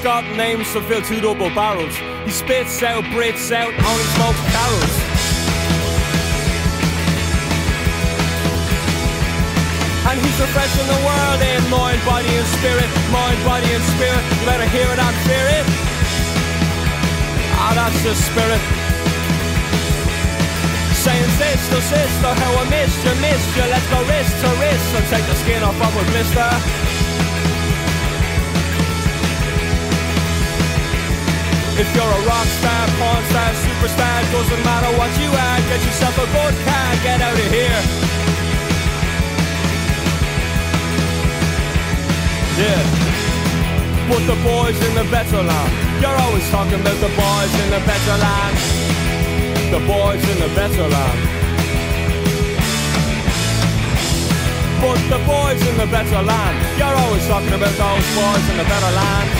He's got names to fill two double barrels. He spits out, breathes out, only smokes carols. And he's refreshing the world in mind, body and spirit, mind, body and spirit. You better hear it and fear it. Ah, that's the spirit. Saying sister, sister, how I missed you, missed you. Let's go wrist to wrist and take the skin off of a blister. If you're a rock star, porn star, superstar, doesn't matter what you are, get yourself a good car, get out of here. Yeah. But the boys in the better land, you're always talking about the boys in the better land. The boys in the better land. But the boys in the better land, you're always talking about those boys in the better land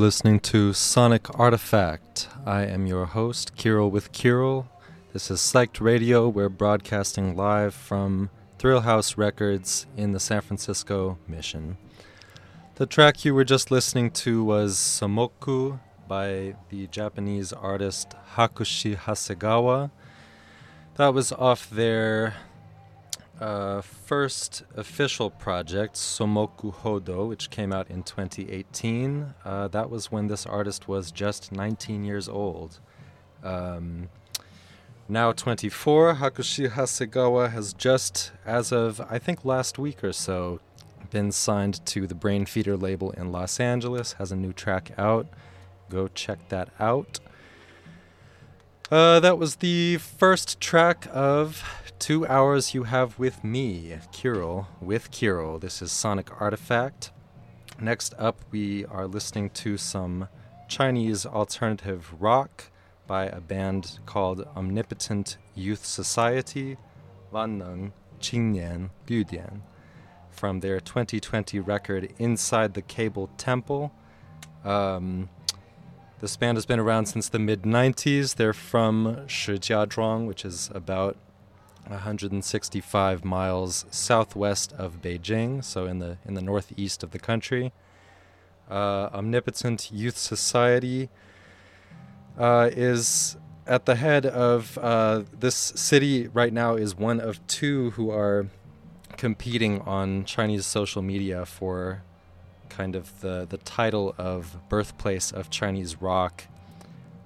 Listening to Sonic Artifact. I am your host, Kirill with Kirill. This is Psyched Radio. We're broadcasting live from Thrill House Records in the San Francisco Mission. The track you were just listening to was Samoku by the Japanese artist Hakushi Hasegawa. That was off their uh, first official project, Somoku Hodo, which came out in 2018. Uh, that was when this artist was just 19 years old. Um, now 24, Hakushi Hasegawa has just, as of I think last week or so, been signed to the Brainfeeder label in Los Angeles, has a new track out. Go check that out. Uh, that was the first track of Two hours you have with me, Kirill, with Kirill. This is Sonic Artifact. Next up, we are listening to some Chinese alternative rock by a band called Omnipotent Youth Society, Wanneng Qingnian Gudian, from their 2020 record Inside the Cable Temple. Um, this band has been around since the mid 90s. They're from Shijiazhuang, which is about 165 miles southwest of Beijing, so in the in the northeast of the country. Uh, Omnipotent Youth Society uh, is at the head of uh, this city right now. Is one of two who are competing on Chinese social media for kind of the the title of birthplace of Chinese rock.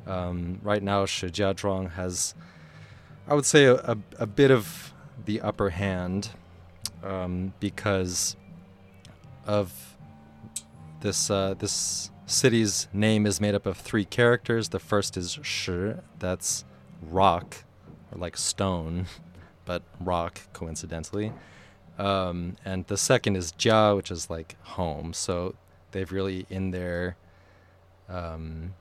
Um, right now, Shijiazhuang has I would say a, a, a bit of the upper hand um, because of this uh, this city's name is made up of three characters. The first is Shi, that's rock, or like stone, but rock coincidentally. Um, and the second is Jia, which is like home. So they've really in their um,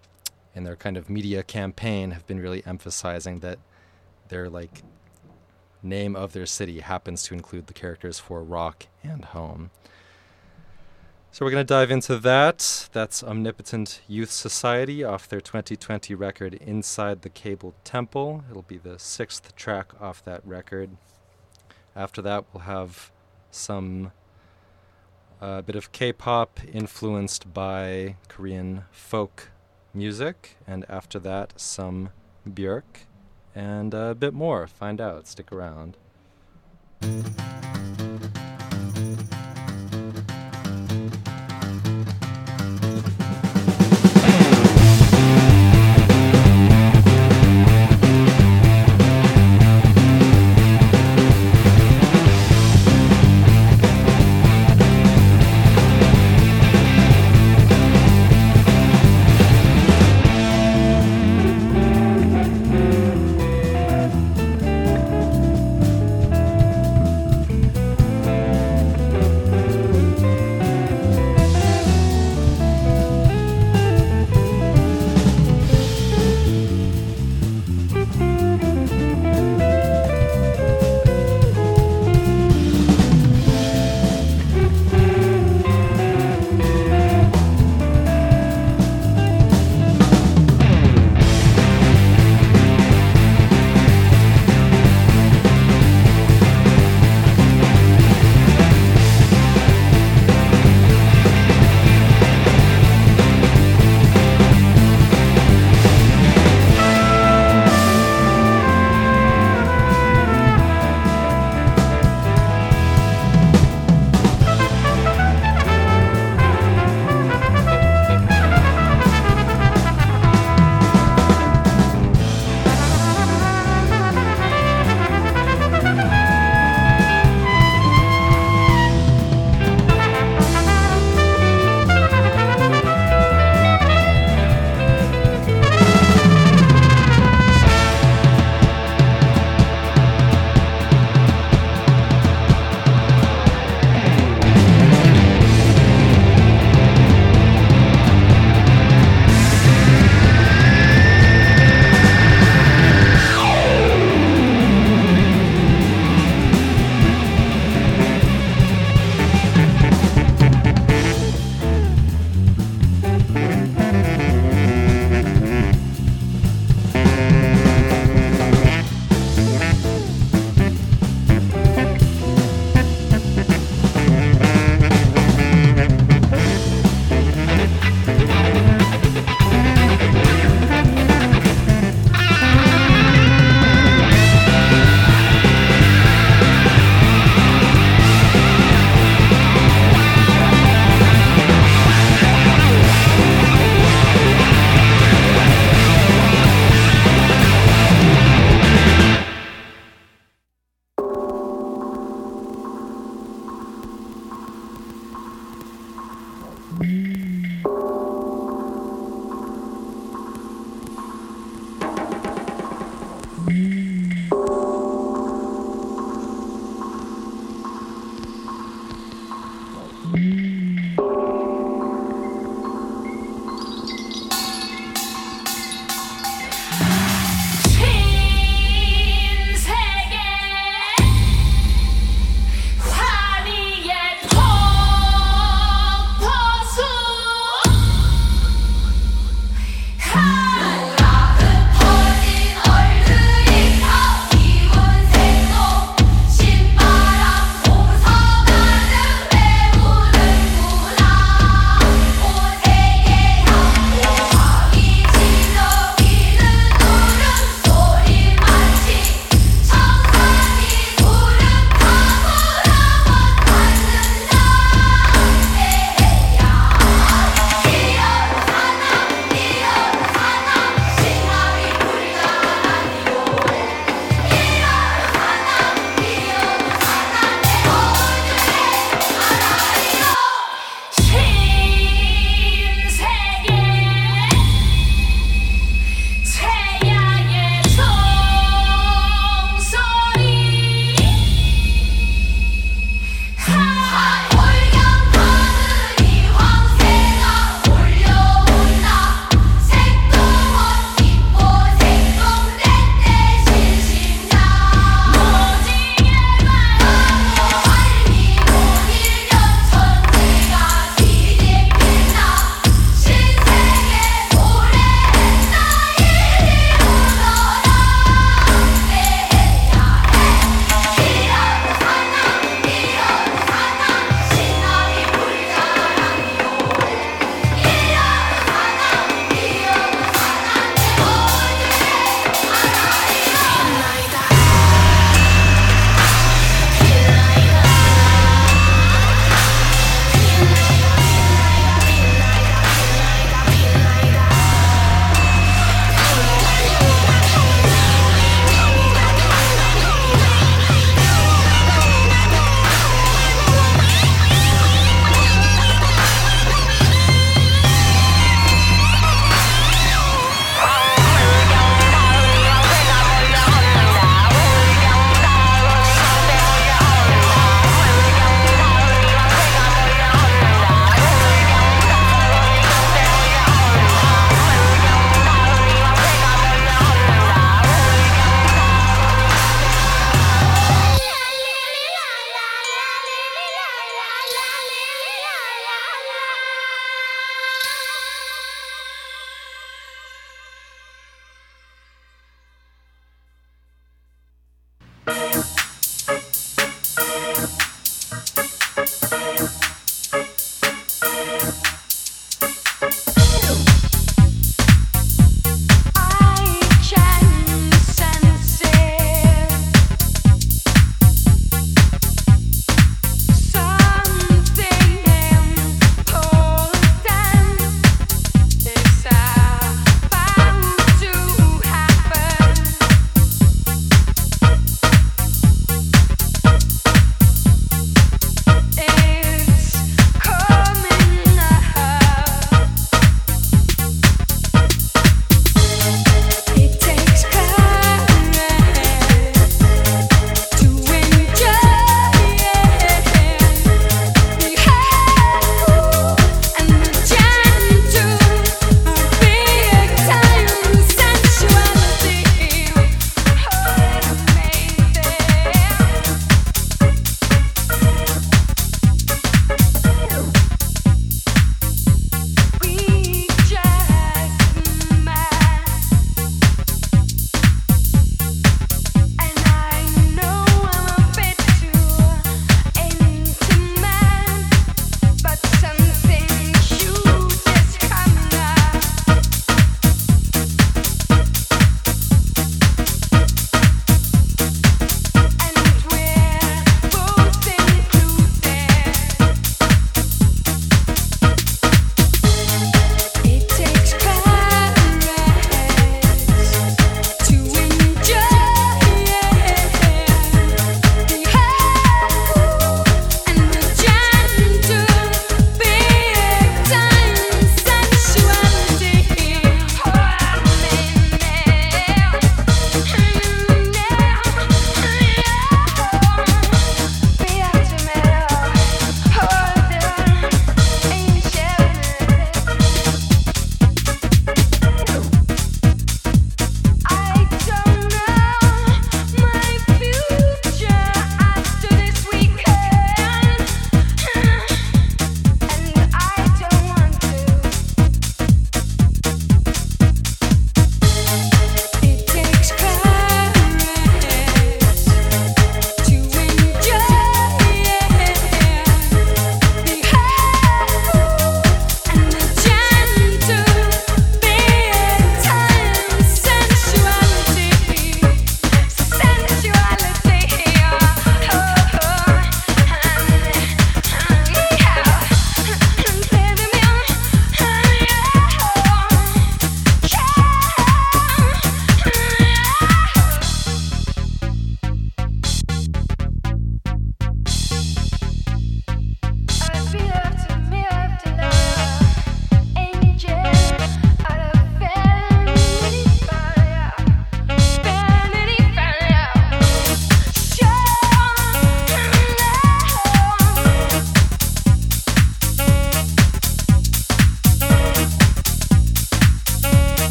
in their kind of media campaign have been really emphasizing that their like name of their city happens to include the characters for rock and home. So we're going to dive into that. That's Omnipotent Youth Society off their 2020 record Inside the Cable Temple. It'll be the sixth track off that record. After that, we'll have some a uh, bit of K-pop influenced by Korean folk music, and after that, some Björk and a bit more. Find out. Stick around.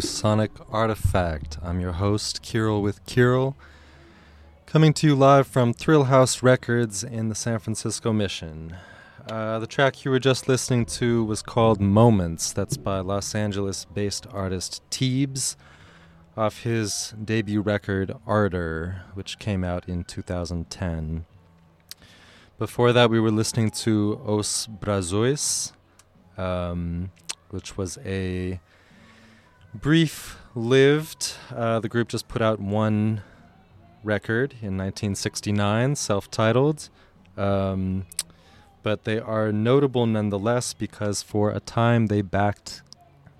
Sonic Artifact. I'm your host, Kirill with Kirill. Coming to you live from Thrill House Records in the San Francisco Mission. Uh, the track you were just listening to was called Moments. That's by Los Angeles based artist Teebs off his debut record Ardor, which came out in 2010. Before that, we were listening to Os Brazões, um, which was a brief lived. Uh, the group just put out one record in 1969, self titled. Um, but they are notable nonetheless because for a time they backed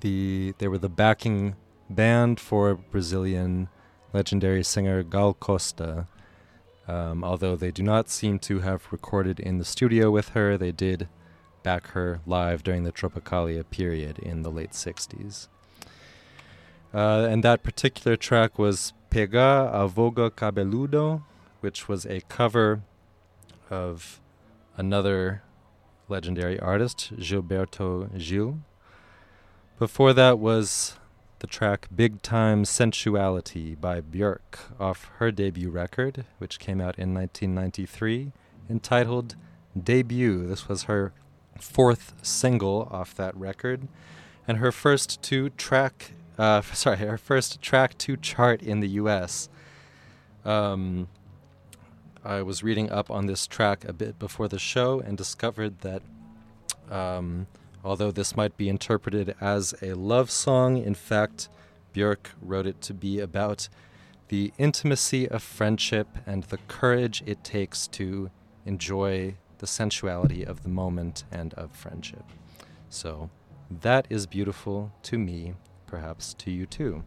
the they were the backing band for Brazilian legendary singer Gal Costa. Um, although they do not seem to have recorded in the studio with her, they did back her live during the Tropicalia period in the late 60s. Uh, and that particular track was Pega a Voga Cabeludo, which was a cover of another legendary artist, Gilberto Gil. Before that was the track Big Time Sensuality by Björk off her debut record, which came out in 1993, entitled Debut. This was her fourth single off that record, and her first two track uh, sorry, our first track to chart in the U.S. Um, I was reading up on this track a bit before the show and discovered that um, although this might be interpreted as a love song, in fact, Björk wrote it to be about the intimacy of friendship and the courage it takes to enjoy the sensuality of the moment and of friendship. So that is beautiful to me perhaps to you too.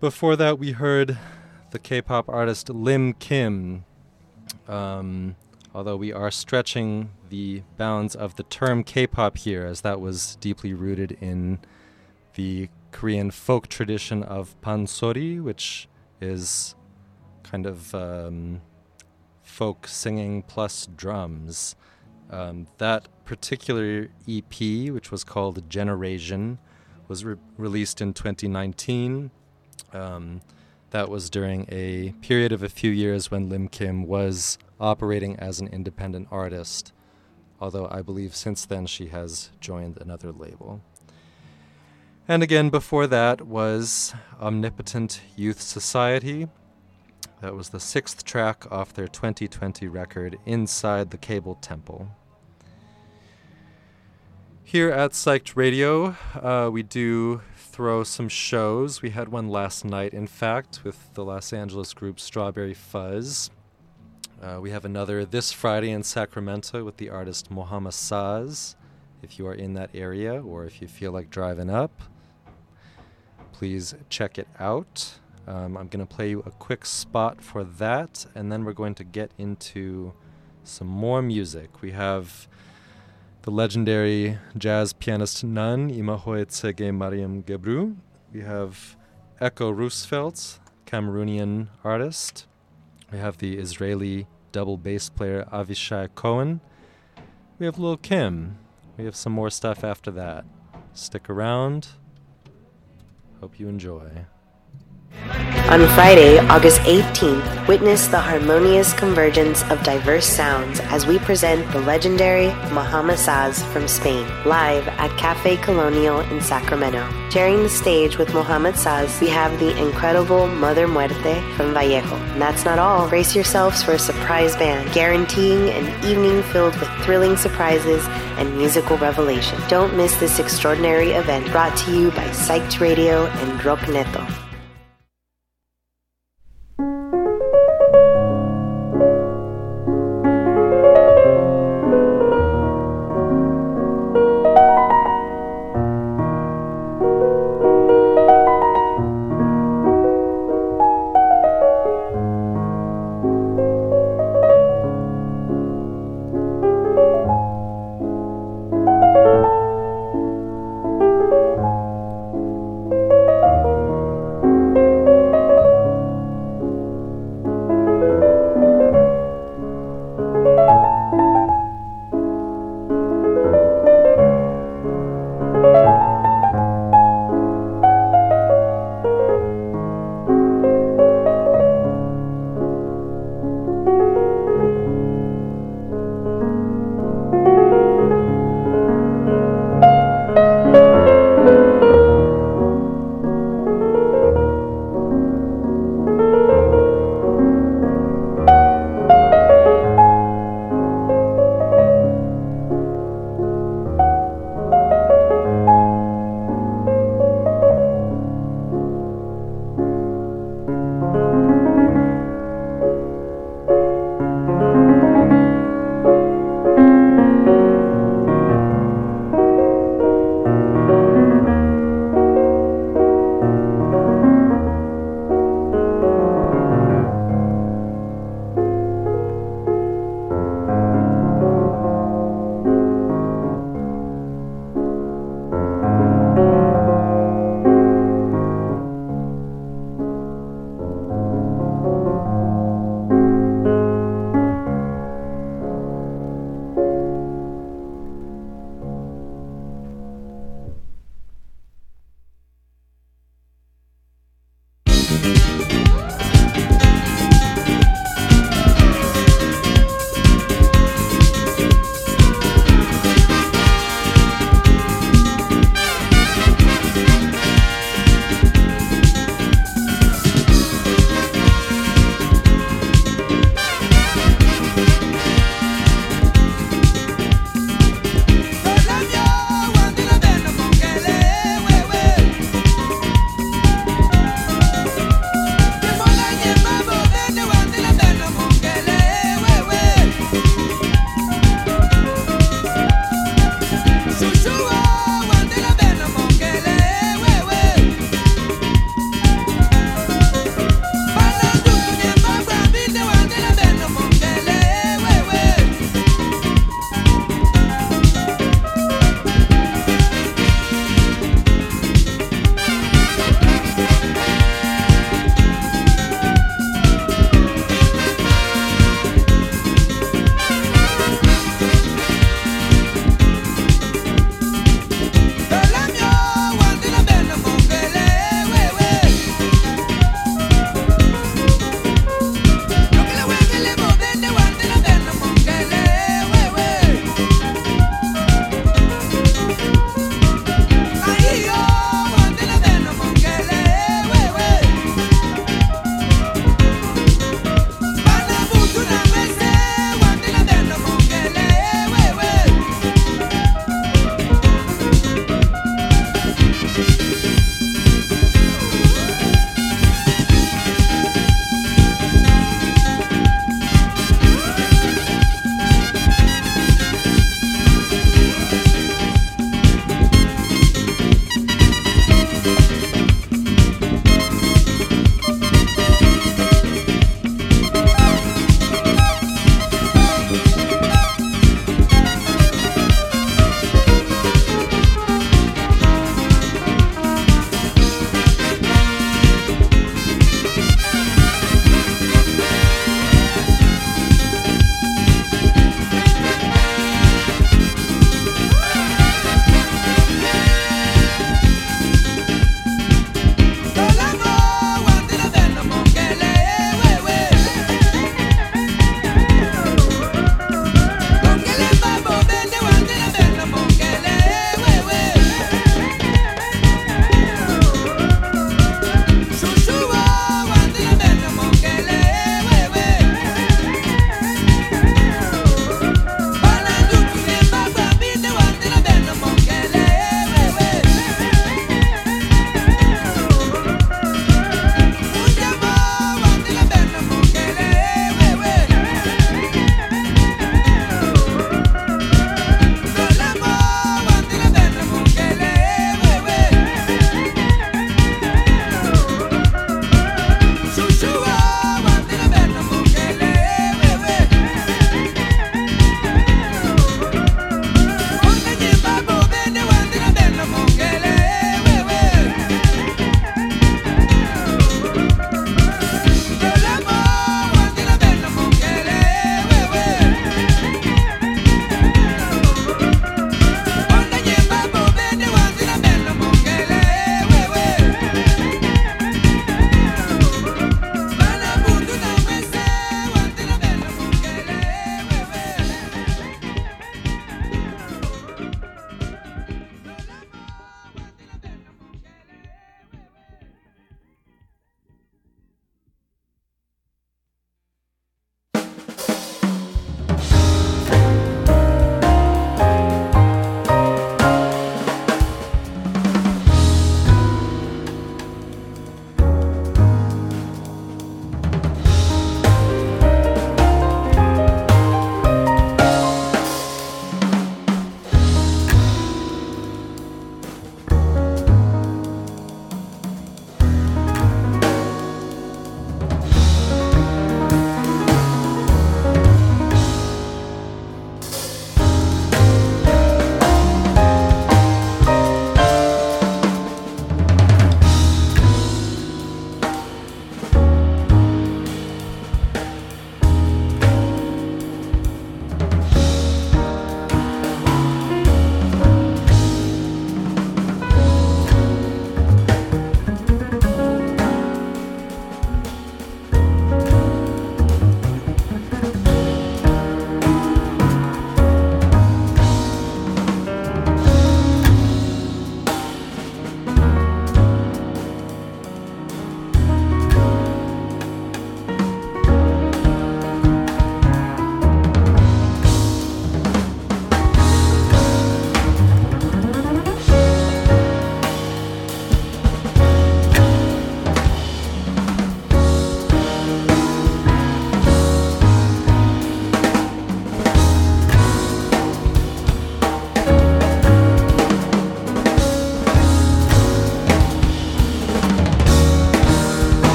Before that, we heard the K pop artist Lim Kim. Um, although we are stretching the bounds of the term K pop here, as that was deeply rooted in the Korean folk tradition of pansori, which is kind of um, folk singing plus drums. Um, that particular EP, which was called Generation, was re- released in 2019. Um, that was during a period of a few years when Lim Kim was operating as an independent artist, although I believe since then she has joined another label. And again, before that was Omnipotent Youth Society. That was the sixth track off their 2020 record, Inside the Cable Temple. Here at Psyched Radio, uh, we do throw some shows. We had one last night, in fact, with the Los Angeles group Strawberry Fuzz. Uh, we have another this Friday in Sacramento with the artist Mohammed Saz. If you are in that area or if you feel like driving up, please check it out. Um, I'm going to play you a quick spot for that, and then we're going to get into some more music. We have the legendary jazz pianist Nun, Emahoy Tsege Mariam Gebru. We have Eko Roosevelt, Cameroonian artist. We have the Israeli double bass player Avishai Cohen. We have Lil Kim. We have some more stuff after that. Stick around. Hope you enjoy. On Friday, August 18th, witness the harmonious convergence of diverse sounds as we present the legendary Mohammed Saz from Spain, live at Cafe Colonial in Sacramento. Sharing the stage with Mohammed Saz, we have the incredible Mother Muerte from Vallejo. And that's not all. Brace yourselves for a surprise band, guaranteeing an evening filled with thrilling surprises and musical revelation. Don't miss this extraordinary event brought to you by Psyched Radio and Rock Neto.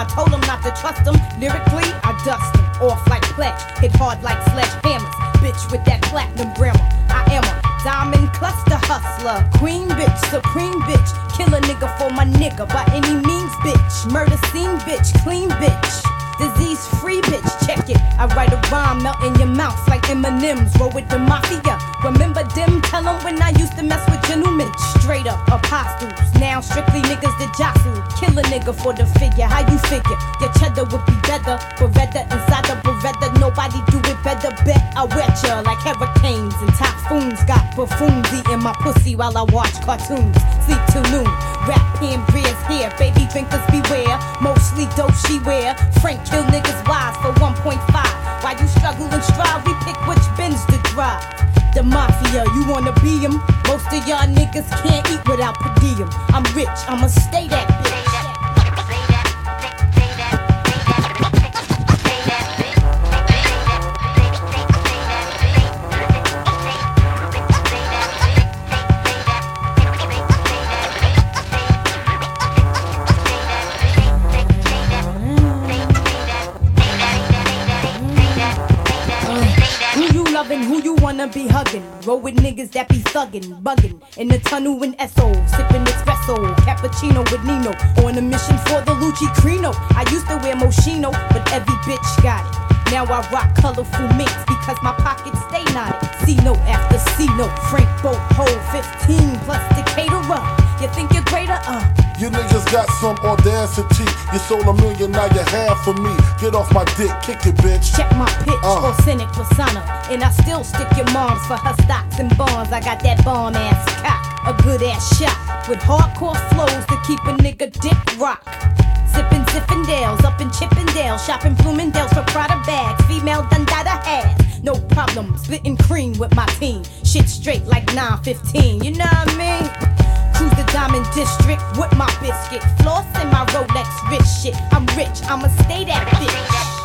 I told them not to trust them. Lyrically, I dust off like pledge, hit hard like sledgehammers. Bitch with that platinum grammar. I am a diamond cluster hustler, queen bitch, supreme bitch. Kill a nigga for my nigga by any means, bitch. Murder scene, bitch, clean bitch. Disease free bitch, check it. I write rhyme, melt in your mouth like M&M's. Roll with the mafia. Remember them? Tell them when I used to mess with gentlemen. Straight up apostles. Now strictly niggas that jostle. Kill a nigga for the figure. How you figure? Your cheddar would be better. Beretta inside the Beretta. Nobody do it better. Bet I wet ya like hurricanes and typhoons. Got buffoons eating my pussy while I watch cartoons. Sleep till noon. Rap pen beers here. Baby drinkers beware. Mostly dope she wear. Frank kill niggas wise for 1.5. While you struggle and strive, we pick which bins to drive. The mafia, you wanna be be 'em? Most of y'all niggas can't eat without per diem. I'm rich, I'ma stay that bitch. Be hugging? Roll with niggas that be thuggin', buggin' in the tunnel in Esso, sippin' espresso, cappuccino with Nino, on a mission for the Lucci Crino. I used to wear Moschino, but every bitch got it. Now I rock colorful minks because my pockets stay knotted. C note after C note, Frank Boat, Hole 15 plus Decatur. You think you're greater? Uh. You niggas got some audacity. You sold a million, now you have for me. Get off my dick, kick it, bitch. Check my pitch, Uh. or cynic persona. And I still stick your moms for her stocks and bonds. I got that bomb ass cock, a good ass shot. With hardcore flows to keep a nigga dick rock. Sippin' Zippendales up in Chippendale. Shopping Bloomingdale's for Prada bags. Female Dundada has. No problem, splitting cream with my team. Shit straight like 915, you know what I mean? Diamond District with my biscuit. Floss in my Rolex rich shit. I'm rich, I'ma stay that bitch.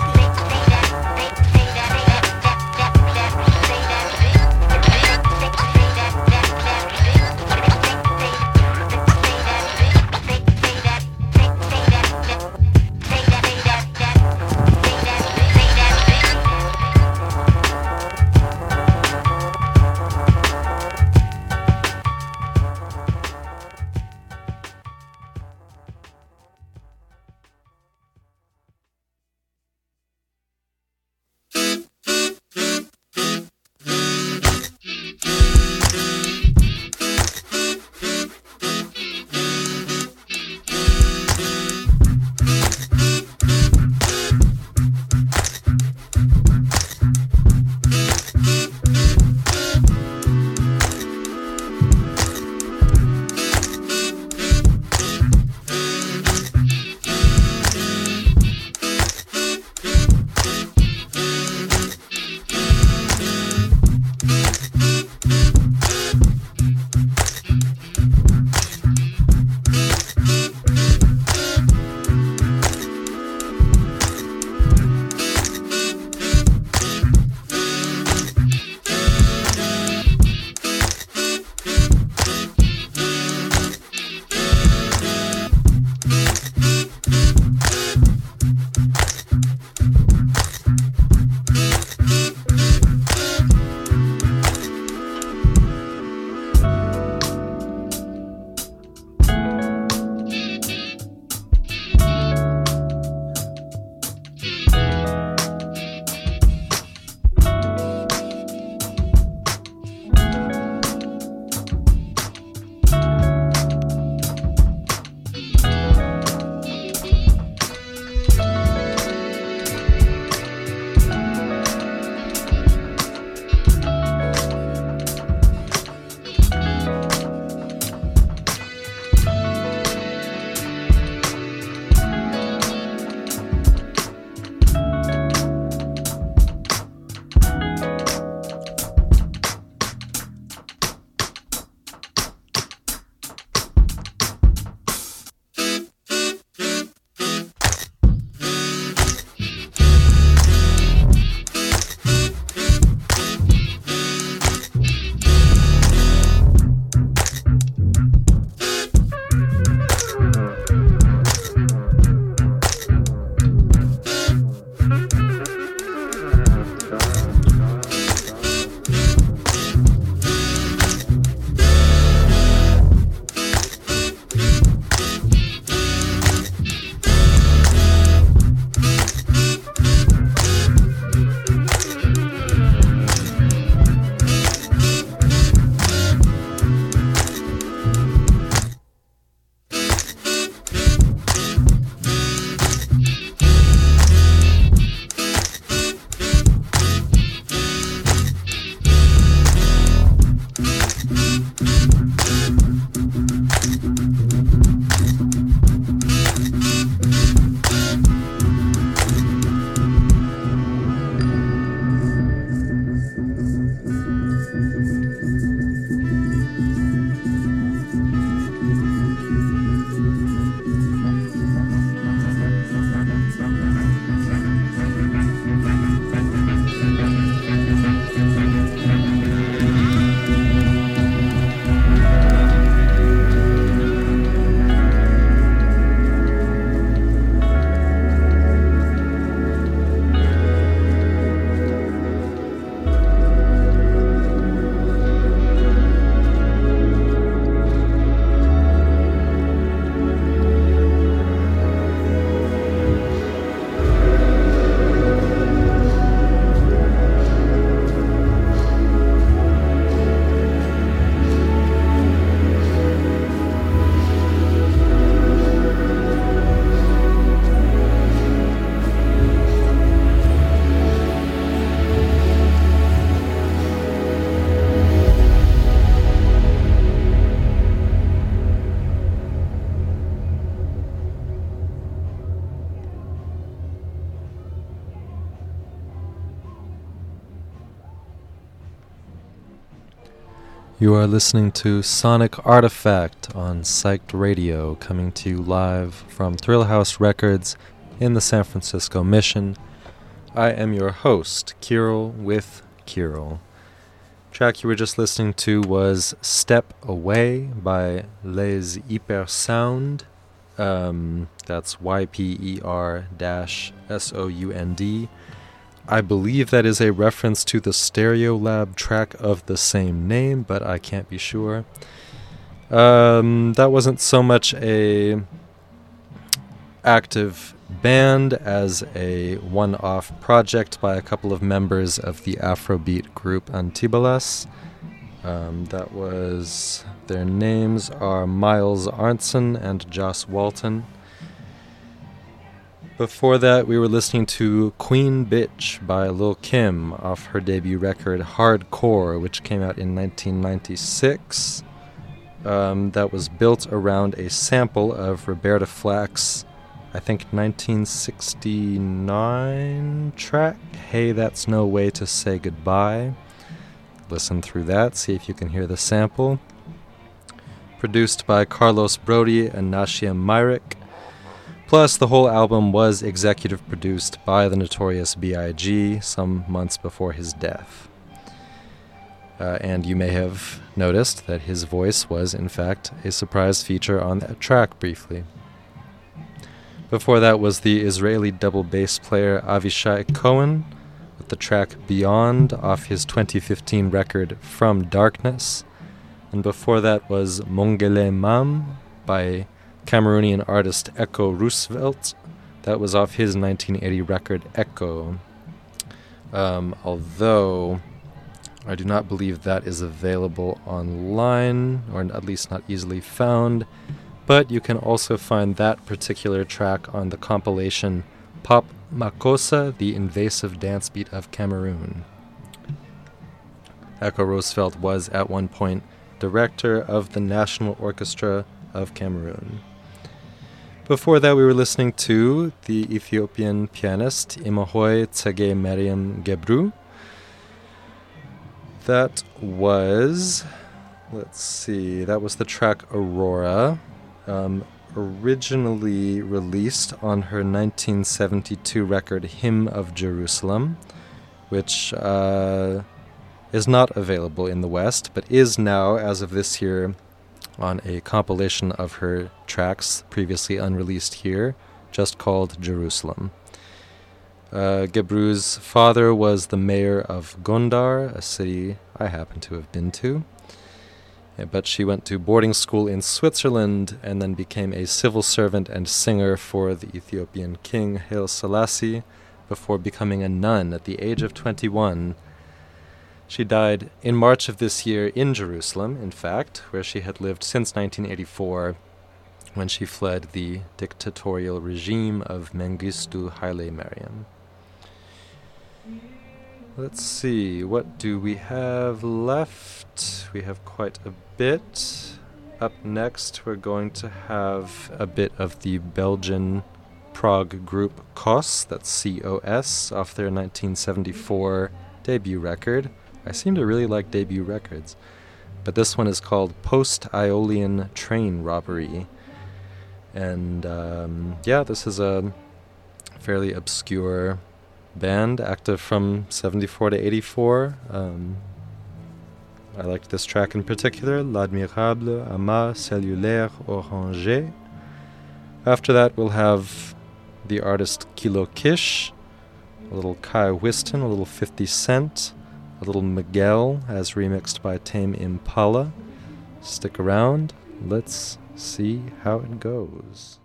You are listening to Sonic Artifact on Psyched Radio, coming to you live from Thrill House Records in the San Francisco Mission. I am your host, Kirill with Kirill. Track you were just listening to was Step Away by Les Yper Sound. Um, that's Y P E R S O U N D. I believe that is a reference to the Stereolab track of the same name, but I can't be sure. Um, that wasn't so much a active band as a one-off project by a couple of members of the Afrobeat group Antibalas. Um, that was their names are Miles Arntzen and Joss Walton. Before that, we were listening to Queen Bitch by Lil Kim off her debut record Hardcore, which came out in 1996. Um, that was built around a sample of Roberta Flack's, I think, 1969 track, Hey, That's No Way to Say Goodbye. Listen through that, see if you can hear the sample. Produced by Carlos Broady and Nashiem Myrick. Plus, the whole album was executive produced by the notorious B.I.G. some months before his death. Uh, and you may have noticed that his voice was, in fact, a surprise feature on that track briefly. Before that was the Israeli double bass player Avishai Cohen with the track Beyond off his 2015 record From Darkness. And before that was Mongele Mam by Cameroonian artist Eko Roosevelt. That was off his 1980 record Echo. Um, although I do not believe that is available online, or at least not easily found. But you can also find that particular track on the compilation Pop Makossa, the invasive dance beat of Cameroon. Eko Roosevelt was at one point director of the National Orchestra of Cameroon. Before that, we were listening to the Ethiopian pianist Emahoy Tsege Mariam Gebru. That was, let's see, that was the track Aurora, um, originally released on her 1972 record Hymn of Jerusalem, which uh, is not available in the West, but is now, as of this year, on a compilation of her tracks previously unreleased here, just called Jerusalem. Uh, Gebru's father was the mayor of Gondar, a city I happen to have been to. But she went to boarding school in Switzerland and then became a civil servant and singer for the Ethiopian king Haile Selassie before becoming a nun at the age of 21 she died in March of this year in Jerusalem, in fact, where she had lived since 1984 when she fled the dictatorial regime of Mengistu Haile Mariam. Let's see, what do we have left? We have quite a bit. Up next, we're going to have a bit of the Belgian prog group COS, that's C O S, off their 1974 debut record. I seem to really like debut records. But this one is called Post Aeolian Train Robbery. And um, yeah, this is a fairly obscure band, active from 74 to 84. Um, I liked this track in particular, L'Admirable Amas Cellulaire Orangé. After that, we'll have the artist Kilo Kish, a little Kai Whiston, a little 50 Cent, little Miguel as remixed by Tame Impala. Stick around, let's see how it goes.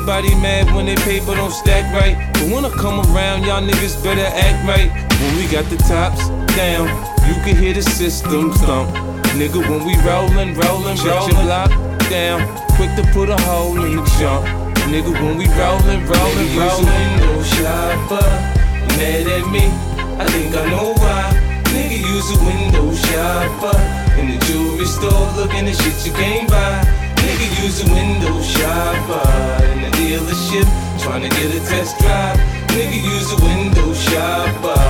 Everybody mad when they paper don't stack right. But when I come around, y'all niggas better act right. When we got the tops down, you can hear the system thump. Nigga, when we rollin', rollin', rollin', your block down. Quick to put a hole in the jump. Nigga, when we rollin', rollin', Nigga, use a rollin'. window shopper. Mad at me? I think I know why. Nigga, use a window shopper. In the jewelry store, looking at shit you can't buy. Nigga, use a window shopper. In the dealership, trying to get a test drive. Nigga, use a window shopper.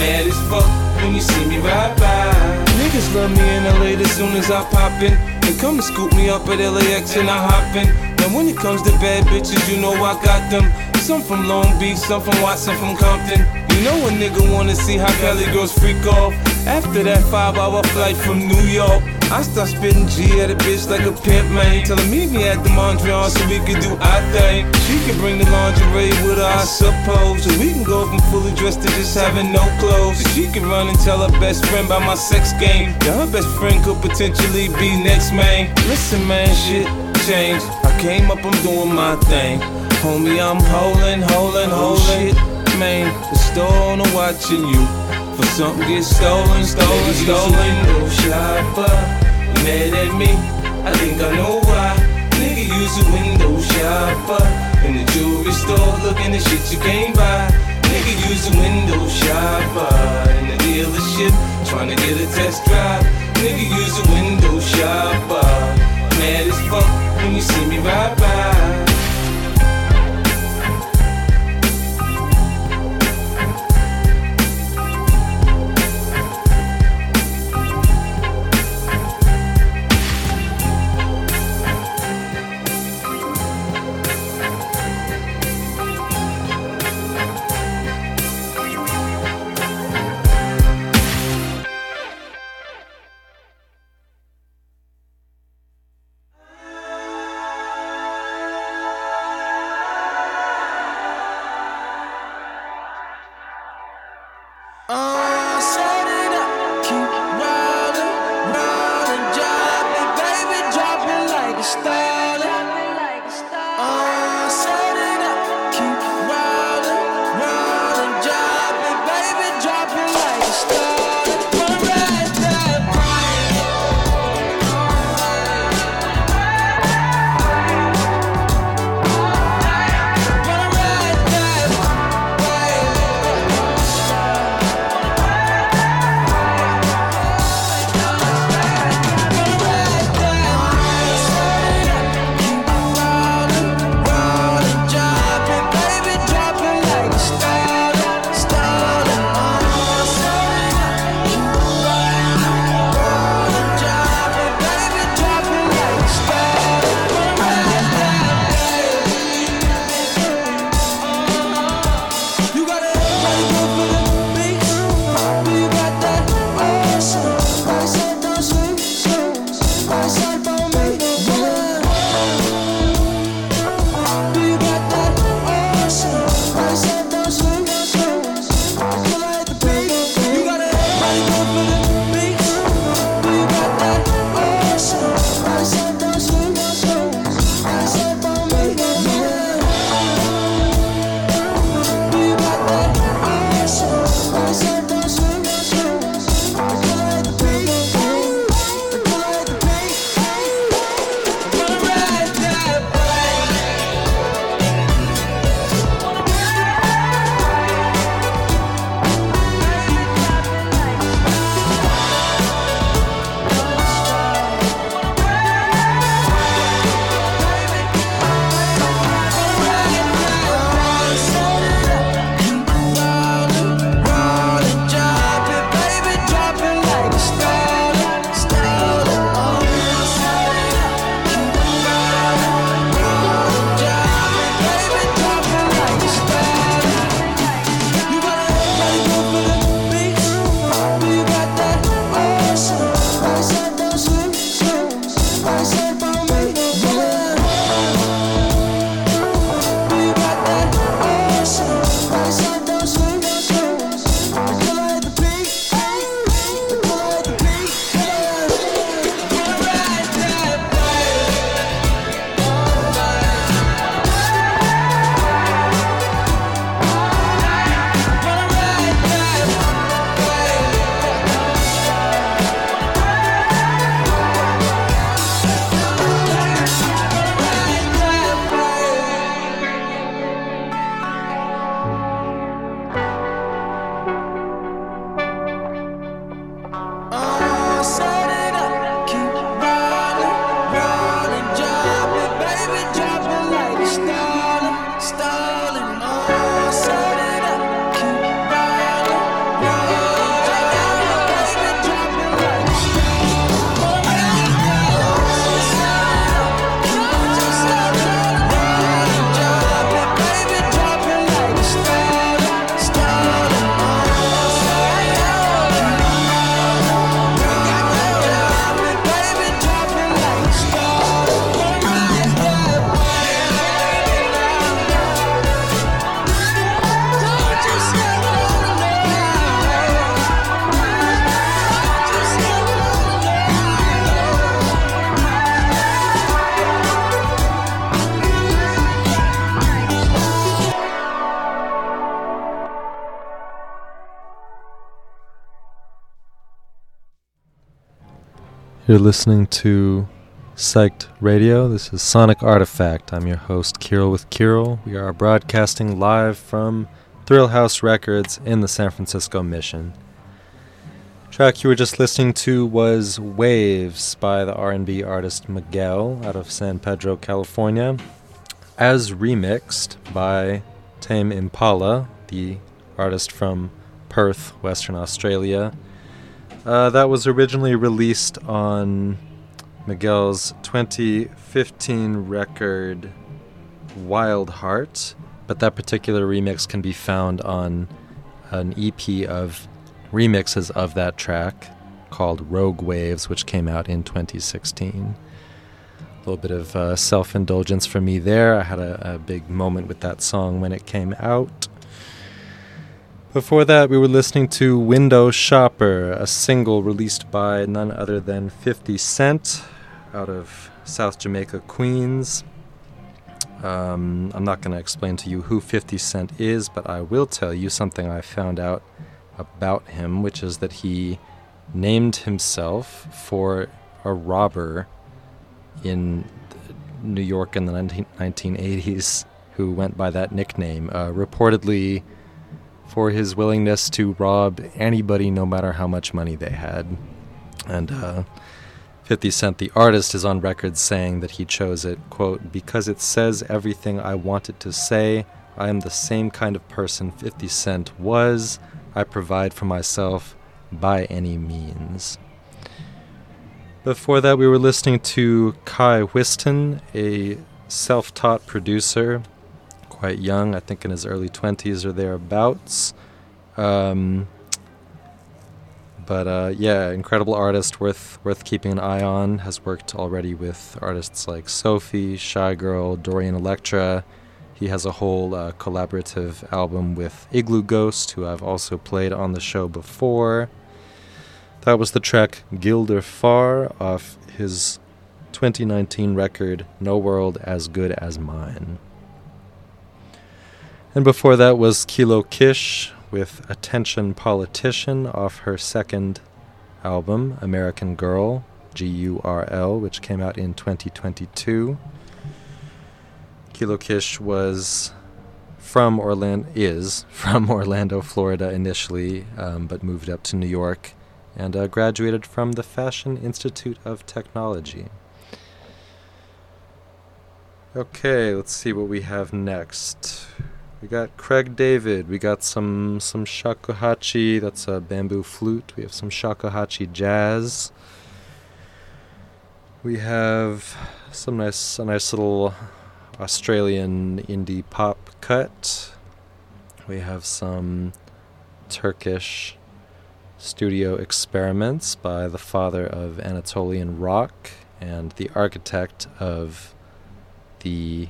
Mad as fuck when you see me ride by. Niggas love me in LA as soon as I pop in. They come to scoop me up at LAX and I hop in. Now when it comes to bad bitches, you know I got them. Some from Long Beach, some from Watson, from Compton. You know a nigga wanna see how Cali girls freak off. After that five hour flight from New York, I start spitting G at a bitch like a pimp, man. Tell her meet me at the Mondrian so we can do our thing. She can bring the lingerie with her, I suppose. So we can go from fully dressed to just having no clothes. So she can run and tell her best friend about my sex game. Now her best friend could potentially be next, man. Listen, man, shit changed. I came up, I'm doing my thing. Homie, I'm holding, holding, holding. Oh, shit, man, the store owner watching you. For something get stolen, stolen, stolen. window shopper. Mad at me? I think I know why. Nigga, use a window shopper. In the jewelry store, looking at shit you can't buy. Nigga, use a window shopper. In the dealership, trying to get a test drive. Nigga, use a window shopper. Mad as fuck when you see me ride by. You're listening to Psyched Radio. This is Sonic Artifact. I'm your host, Kirill with Kirill. We are broadcasting live from Thrill House Records in the San Francisco Mission. Track you were just listening to was Waves by the R&B artist Miguel out of San Pedro, California, as remixed by Tame Impala, the artist from Perth, Western Australia. Uh, that was originally released on Miguel's 2015 record Wild Heart, but that particular remix can be found on an EP of remixes of that track called Rogue Waves, which came out in 2016. A little bit of uh, self indulgence for me there. I had a, a big moment with that song when it came out. Before that, we were listening to Window Shopper, a single released by none other than 50 Cent out of South Jamaica, Queens. Um, I'm not going to explain to you who 50 Cent is, but I will tell you something I found out about him, which is that he named himself for a robber in New York in the 19- 1980s who went by that nickname. Uh, reportedly, for his willingness to rob anybody no matter how much money they had. And uh, 50 Cent, the artist, is on record saying that he chose it, quote, because it says everything I wanted to say. I am the same kind of person 50 Cent was. I provide for myself by any means. Before that, we were listening to Kai Whiston, a self taught producer quite young, I think in his early 20s or thereabouts. Um, but uh, yeah, incredible artist, worth worth keeping an eye on. Has worked already with artists like Sophie, Shygirl, Dorian Electra. He has a whole uh, collaborative album with Iglooghost, who I've also played on the show before. That was the track Gilder Far off his 2019 record No World as Good as Mine. And before that was Kilo Kish with Attention Politician off her second album, American Girl, G U R L, which came out in 2022. Kilo Kish was from Orlando, is from Orlando, Florida initially, um, but moved up to New York and uh, graduated from the Fashion Institute of Technology. Okay, let's see what we have next. We got Craig David. We got some some shakuhachi. That's a bamboo flute. We have some shakuhachi jazz. We have some nice a nice little Australian indie pop cut. We have some Turkish studio experiments by the father of Anatolian rock and the architect of the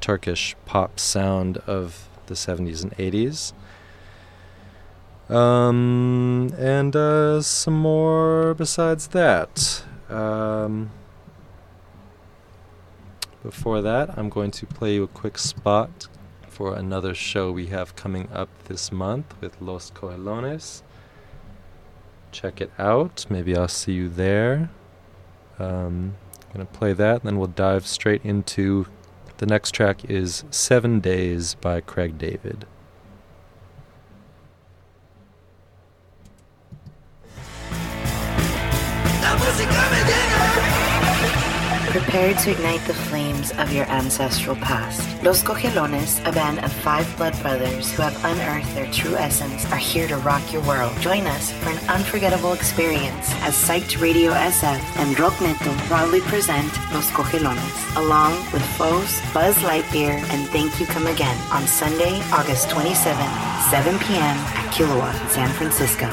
Turkish pop sound of the 70s and 80s. Um, and uh, some more besides that. Um, before that, I'm going to play you a quick spot for another show we have coming up this month with Los Cogelones. Check it out. Maybe I'll see you there. Um, I'm going to play that, and then we'll dive straight into the next track is Seven Days by Craig David. Prepare to ignite the flames of your ancestral past. Los Cogelones, a band of five blood brothers who have unearthed their true essence, are here to rock your world. Join us for an unforgettable experience as Psyched Radio SF and Rock Neto proudly present Los Cogelones, along with Foes, Buzz Lightyear, and Thank You Come Again on Sunday, August 27, 7 p.m. at Kilowatt, San Francisco.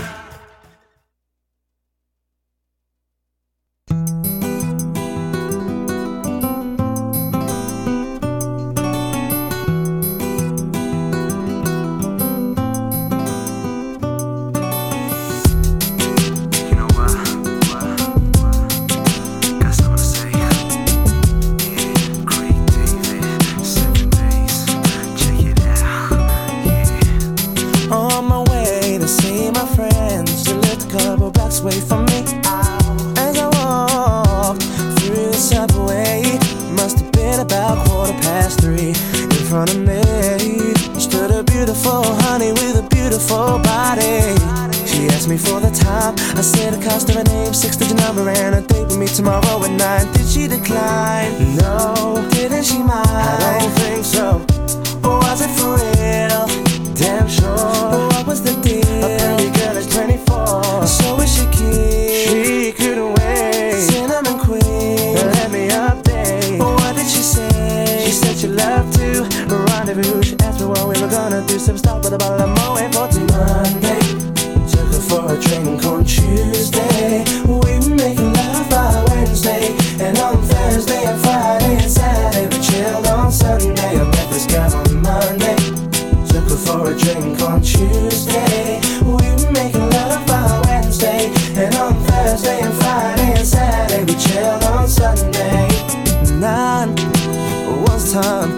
Beautiful honey with a beautiful body. She asked me for the time. I said the cost of her name, six digit number, and a date with me tomorrow at nine. Did she decline? No. Didn't she mind? I don't think so. Or was it for real? Damn sure. What was the deal? A pretty girl is 24. So We were gonna do. Some stop with a bottle of Moet for Monday. Took her for a drink on Tuesday. We were making love by Wednesday. And on Thursday and Friday and Saturday, we chilled on Sunday. I met this guy on Monday. Took her for a drink on Tuesday. We were making love by Wednesday. And on Thursday and Friday and Saturday, we chilled on Sunday. Nine was time,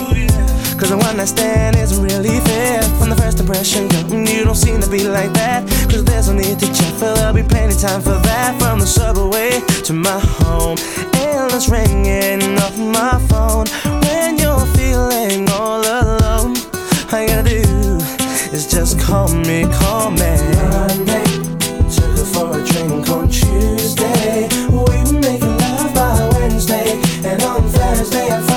Cause a one night stand isn't really fair. From the first impression, girl, you don't seem to be like that. Cause there's no need to check, for there'll be plenty time for that. From the subway to my home, endless ringing off my phone. When you're feeling all alone, all you gotta do is just call me, call me. Monday, took her for a drink on Tuesday. We were making love by Wednesday, and on Thursday and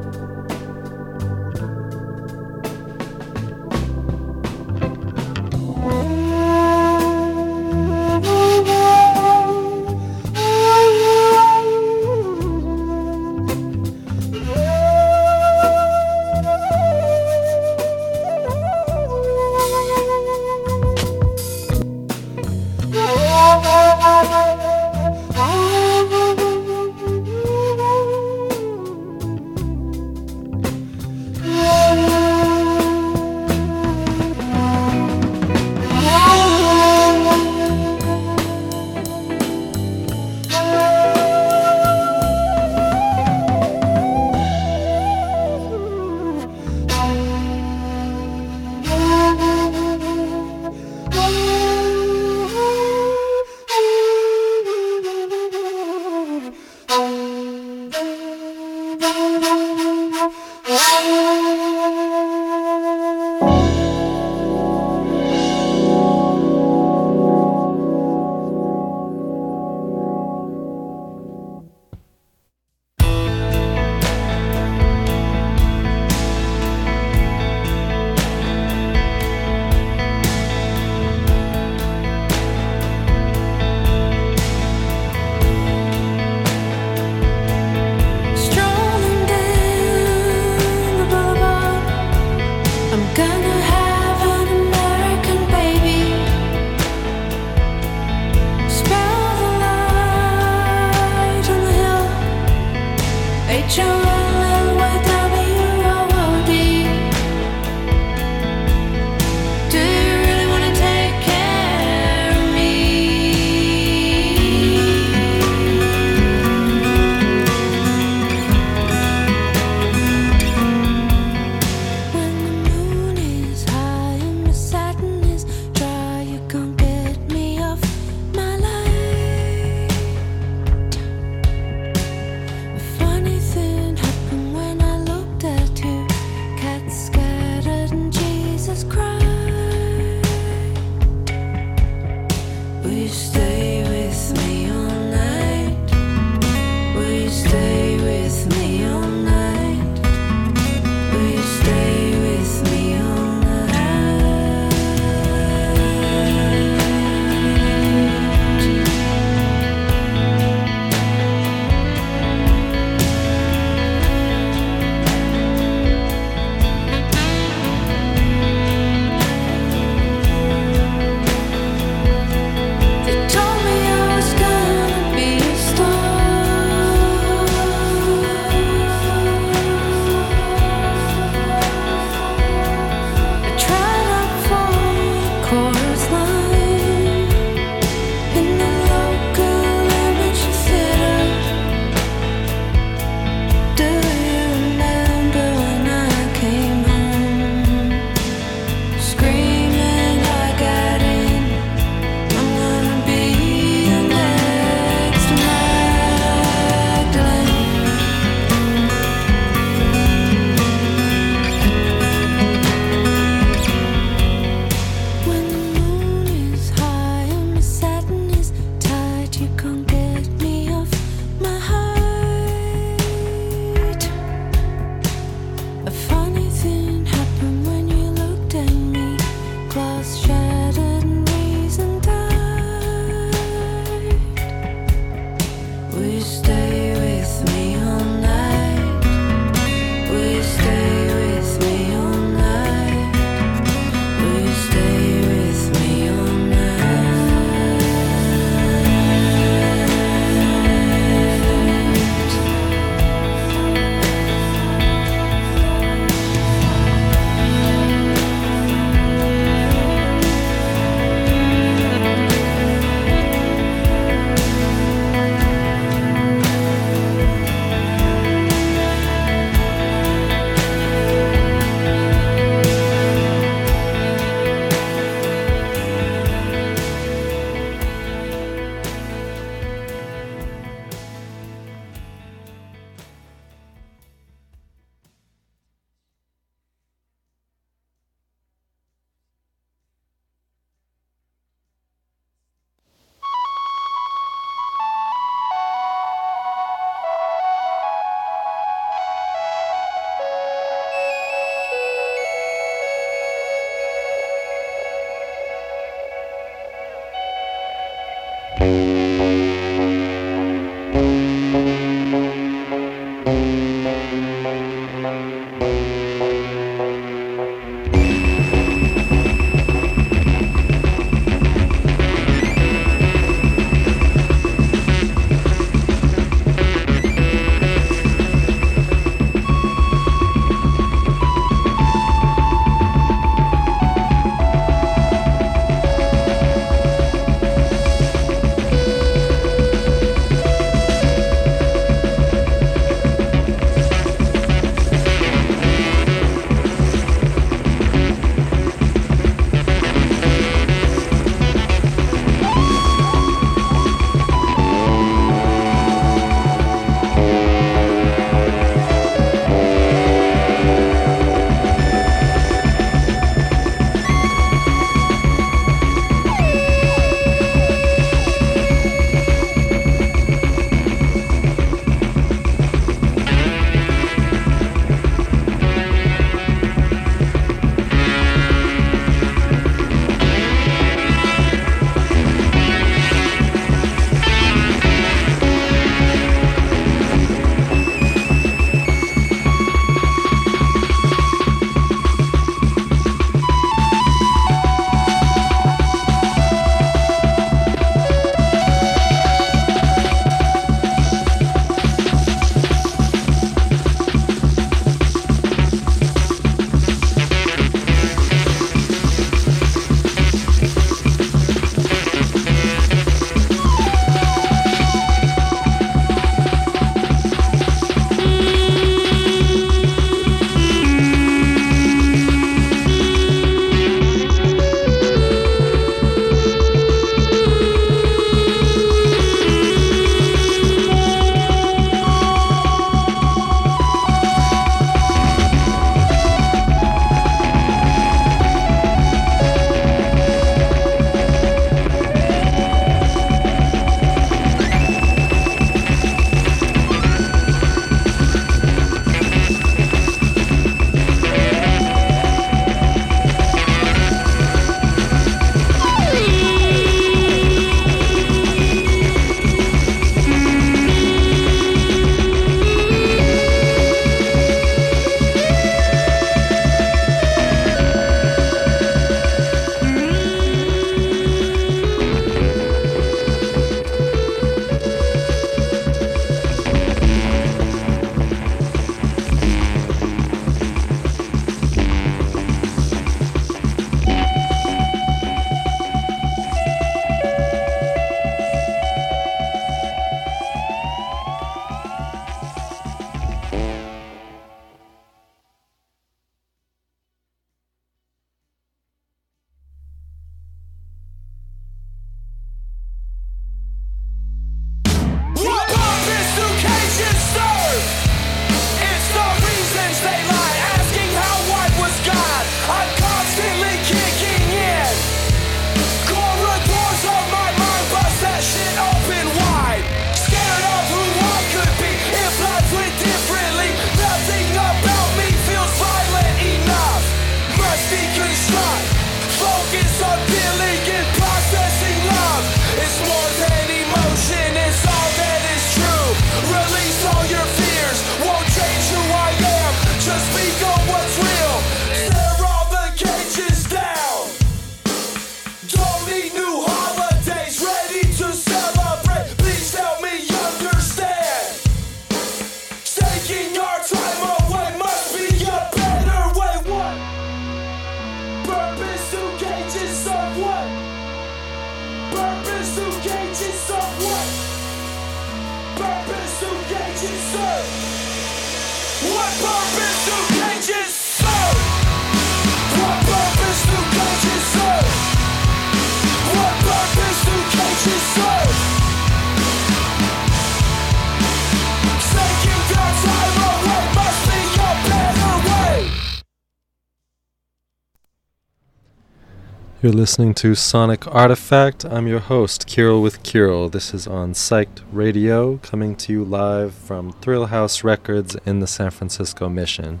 You're listening to Sonic Artifact. I'm your host, Kirill with Kirill. This is on Psyched Radio, coming to you live from Thrill House Records in the San Francisco Mission.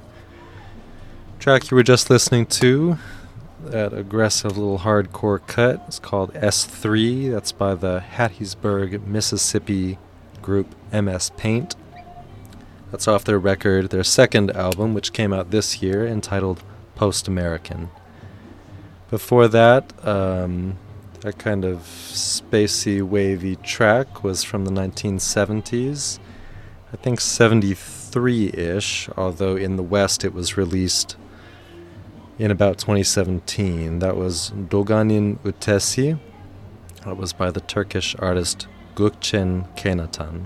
Track you were just listening to, that aggressive little hardcore cut, is called S3. That's by the Hattiesburg, Mississippi group MS Paint. That's off their record, their second album, which came out this year, entitled Post American. Before that, um, that kind of spacey, wavy track was from the 1970s. I think 73 ish, although in the West it was released in about 2017. That was Doğanın Ötesi. That was by the Turkish artist Gökçen Kaynatan.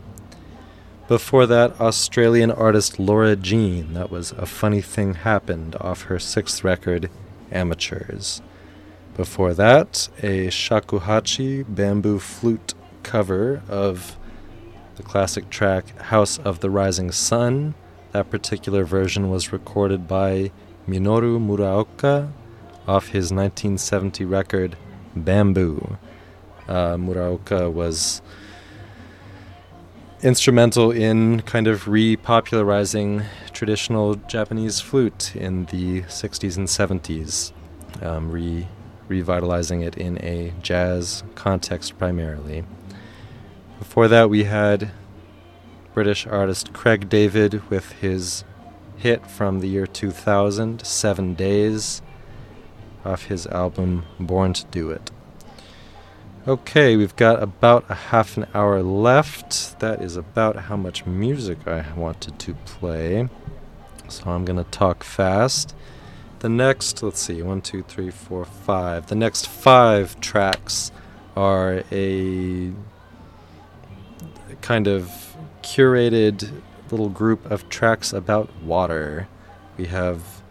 Before that, Australian artist Laura Jean. That was A Funny Thing Happened off her sixth record, Amateurs. Before that, a shakuhachi bamboo flute cover of the classic track House of the Rising Sun. That particular version was recorded by Minoru Muraoka off his 1970 record Bamboo. Uh, Muraoka was instrumental in kind of repopularizing traditional Japanese flute in the 60s and 70s, um, re revitalizing it in a jazz context primarily. Before that, we had British artist Craig David with his hit from the year 2000, Seven Days, off his album Born to Do It. Okay, we've got about a half an hour left. That is about how much music I wanted to play. So I'm going to talk fast. The next, let's see, one, two, three, four, five. The next five tracks are a kind of curated little group of tracks about water. We have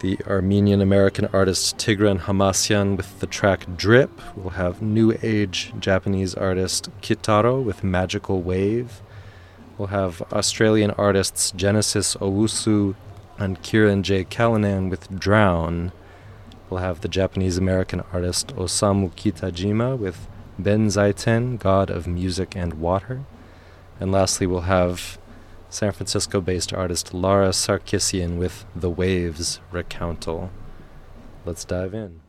the Armenian American artist Tigran Hamasyan with the track Drip. We'll have New Age Japanese artist Kitaro with Magical Wave. We'll have Australian artists Genesis Owusu and Kirin J. Callinan with Drown. We'll have the Japanese American artist Osamu Kitajima with Benzaiten, God of Music and Water. And lastly, we'll have San Francisco based artist Lara Sarkissian with The Waves Recountal. Let's dive in.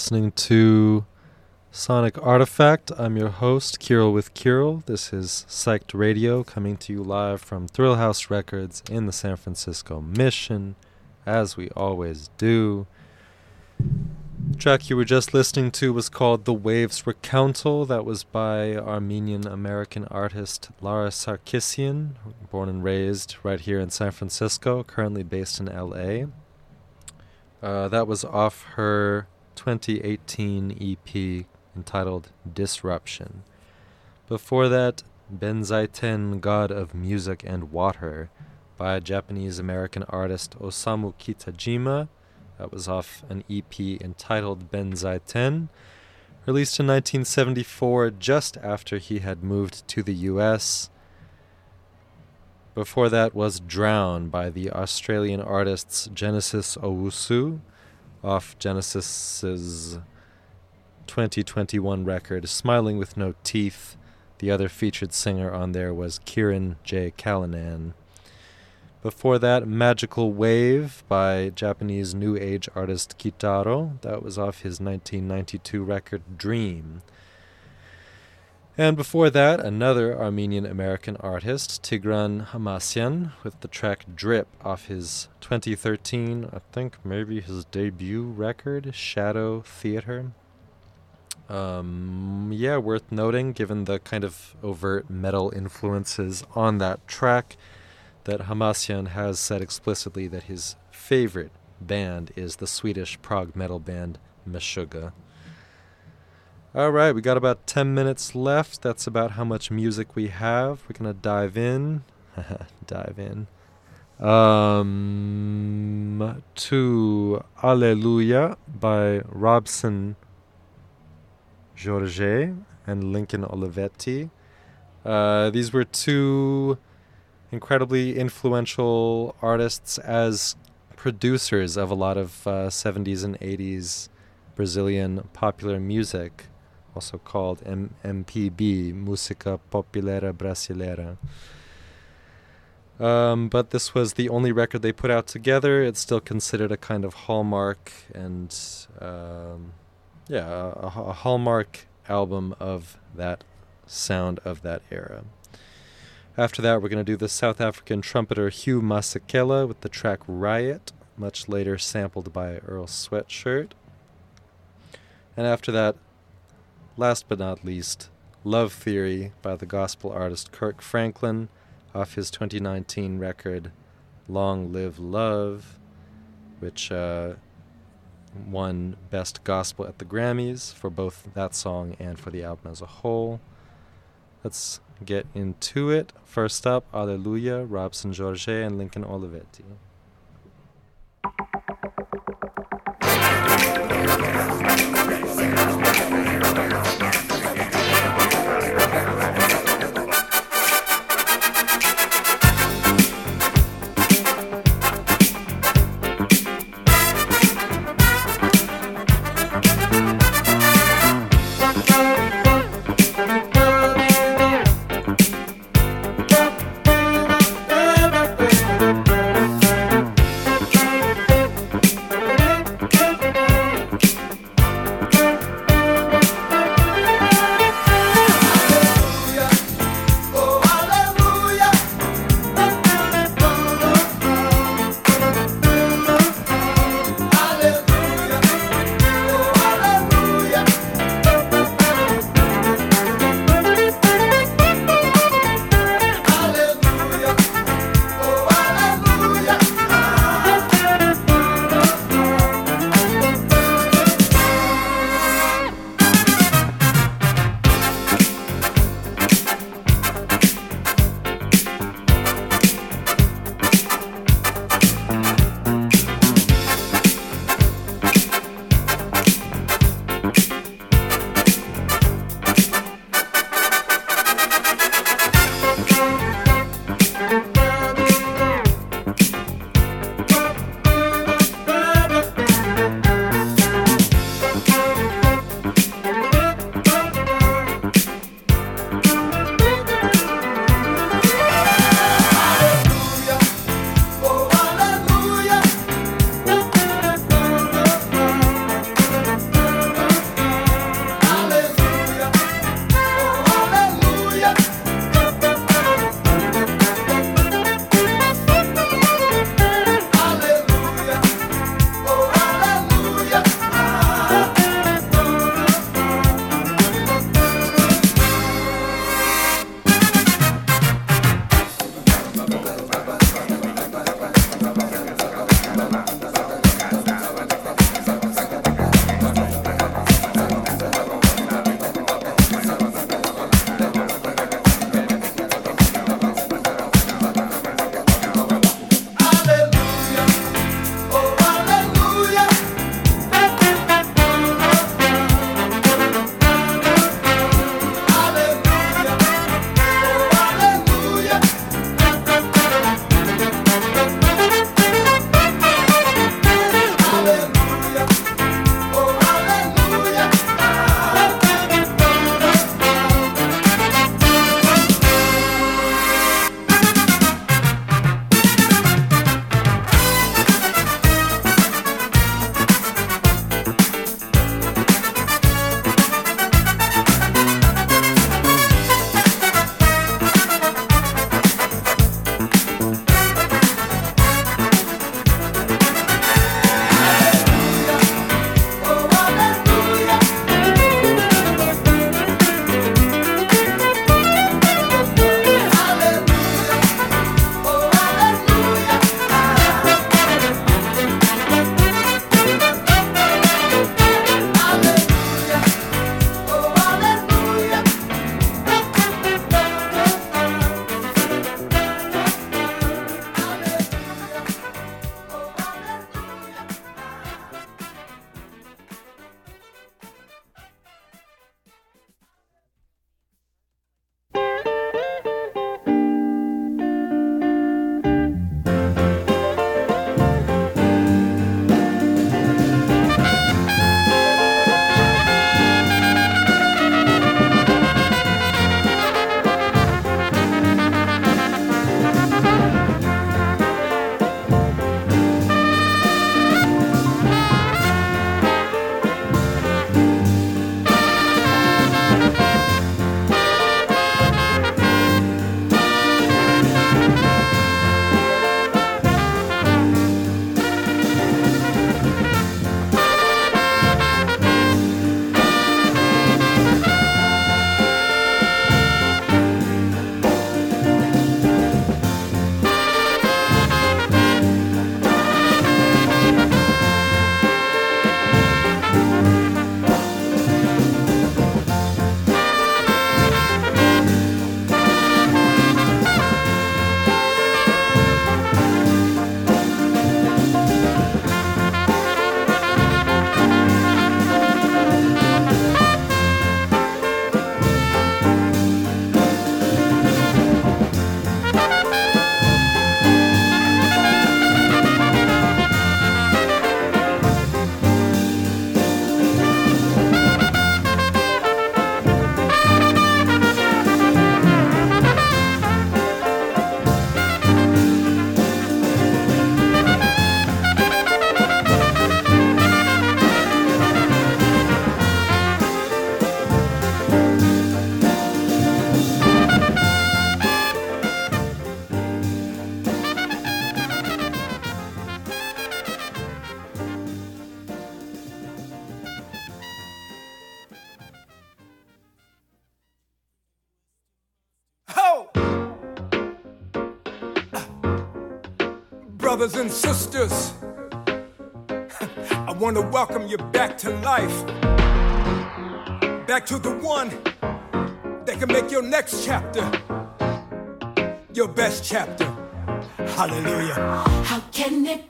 Listening to Sonic Artifact. I'm your host, Kirill with Kirill. This is Psyched Radio coming to you live from Thrill House Records in the San Francisco Mission, as we always do. The track you were just listening to was called The Waves Recountal. That was by Armenian American artist Lara Sarkissian, born and raised right here in San Francisco, currently based in LA. Uh, that was off her 2018 EP entitled Disruption. Before that, Benzaiten, God of Music and Water, by Japanese American artist Osamu Kitajima. That was off an EP entitled Benzaiten, released in 1974, just after he had moved to the US. Before that was Drown by the Australian artists Genesis Owusu, off Genesis's 2021 record, Smiling with No Teeth. The other featured singer on there was Kirin J. Callinan. Before that, Magical Wave by Japanese New Age artist Kitaro. That was off his 1992 record Dream. And before that, another Armenian American artist, Tigran Hamasyan, with the track Drip off his 2013, I think maybe his debut record, Shadow Theater. Um, yeah, worth noting given the kind of overt metal influences on that track, that Hamasyan has said explicitly that his favorite band is the Swedish prog metal band Meshuggah. All right, we got about 10 minutes left. That's about how much music we have. We're going to dive in. dive in. Um, to Alleluia by Robson Jorge and Lincoln Olivetti. Uh, these were two incredibly influential artists as producers of a lot of uh, 70s and 80s Brazilian popular music, also called M- MPB, Música Popular Brasileira. Um, but this was the only record they put out together. It's still considered a kind of hallmark and, um, yeah, a, a hallmark album of that sound of that era. After that, we're going to do the South African trumpeter Hugh Masekela with the track Riot, much later sampled by Earl Sweatshirt. And after that, last but not least, Love Theory by the gospel artist Kirk Franklin off his 2019 record Long Live Love, which uh, won Best Gospel at the Grammys for both that song and for the album as a whole. Let's get into it. First up, Alleluia, Robson Jorge and Lincoln Olivetti. brothers and sisters. I want to welcome you back to life, back to the one that can make your next chapter your best chapter. Hallelujah. How can it